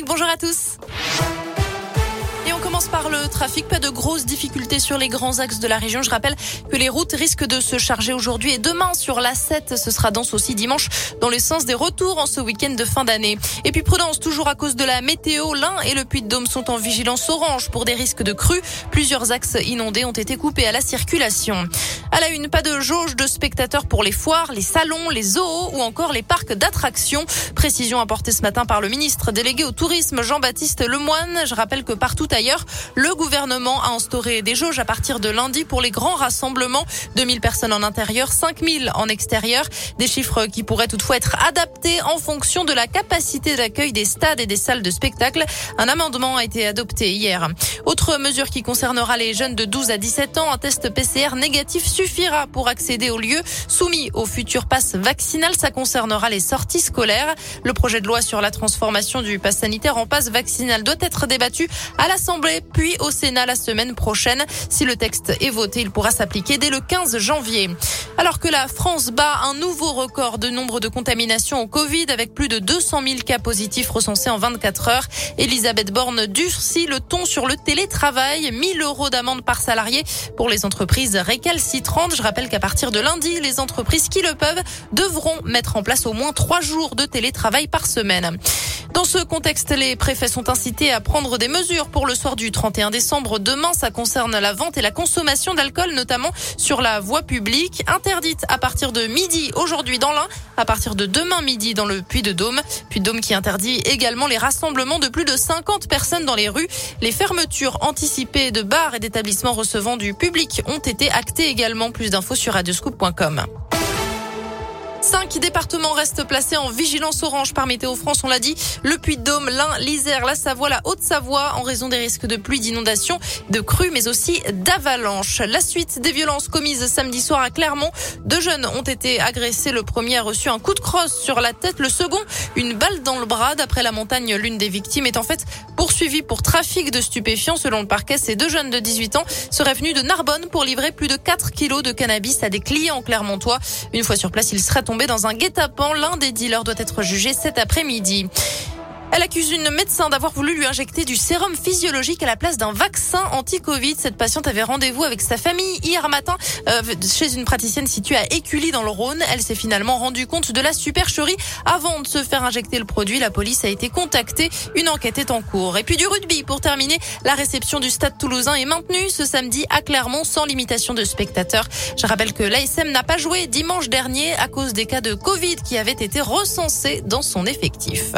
Bonjour à tous commence par le trafic. Pas de grosses difficultés sur les grands axes de la région. Je rappelle que les routes risquent de se charger aujourd'hui et demain sur la 7. Ce sera dense aussi dimanche dans le sens des retours en ce week-end de fin d'année. Et puis prudence, toujours à cause de la météo. L'Ain et le Puy-de-Dôme sont en vigilance orange pour des risques de crues. Plusieurs axes inondés ont été coupés à la circulation. À la une, pas de jauge de spectateurs pour les foires, les salons, les zoos ou encore les parcs d'attractions. Précision apportée ce matin par le ministre délégué au tourisme Jean-Baptiste Lemoine. Je rappelle que partout ailleurs, le gouvernement a instauré des jauges à partir de lundi pour les grands rassemblements. 2000 personnes en intérieur, 5000 en extérieur. Des chiffres qui pourraient toutefois être adaptés en fonction de la capacité d'accueil des stades et des salles de spectacle. Un amendement a été adopté hier. Autre mesure qui concernera les jeunes de 12 à 17 ans, un test PCR négatif suffira pour accéder aux lieux soumis au futur pass vaccinal. Ça concernera les sorties scolaires. Le projet de loi sur la transformation du pass sanitaire en pass vaccinal doit être débattu à l'Assemblée puis au Sénat la semaine prochaine. Si le texte est voté, il pourra s'appliquer dès le 15 janvier. Alors que la France bat un nouveau record de nombre de contaminations au Covid avec plus de 200 000 cas positifs recensés en 24 heures, Elisabeth Borne durcit le ton sur le télétravail. 1000 euros d'amende par salarié pour les entreprises récalcitrantes. Je rappelle qu'à partir de lundi, les entreprises qui le peuvent devront mettre en place au moins trois jours de télétravail par semaine. Dans ce contexte, les préfets sont incités à prendre des mesures pour le soir du 31 décembre. Demain, ça concerne la vente et la consommation d'alcool, notamment sur la voie publique, interdite à partir de midi aujourd'hui dans l'Ain, à partir de demain midi dans le Puy-de-Dôme. Puy-de-Dôme qui interdit également les rassemblements de plus de 50 personnes dans les rues. Les fermetures anticipées de bars et d'établissements recevant du public ont été actées également. Plus d'infos sur radioscoop.com. Cinq départements restent placés en vigilance orange par Météo France. On l'a dit, le Puy-de-Dôme, l'Ain, l'Isère, la Savoie, la Haute-Savoie, en raison des risques de pluie, d'inondation, de crues, mais aussi d'avalanches. La suite des violences commises samedi soir à Clermont. Deux jeunes ont été agressés. Le premier a reçu un coup de crosse sur la tête. Le second, une balle dans le bras. D'après la montagne, l'une des victimes est en fait poursuivie pour trafic de stupéfiants. Selon le parquet, ces deux jeunes de 18 ans seraient venus de Narbonne pour livrer plus de 4 kilos de cannabis à des clients clermontois. Une fois sur place, ils seraient dans un guet-apens. L'un des dealers doit être jugé cet après-midi. Elle accuse une médecin d'avoir voulu lui injecter du sérum physiologique à la place d'un vaccin anti-Covid. Cette patiente avait rendez-vous avec sa famille hier matin euh, chez une praticienne située à Écully dans le Rhône. Elle s'est finalement rendue compte de la supercherie avant de se faire injecter le produit. La police a été contactée. Une enquête est en cours. Et puis du rugby pour terminer. La réception du stade toulousain est maintenue ce samedi à Clermont sans limitation de spectateurs. Je rappelle que l'ASM n'a pas joué dimanche dernier à cause des cas de Covid qui avaient été recensés dans son effectif.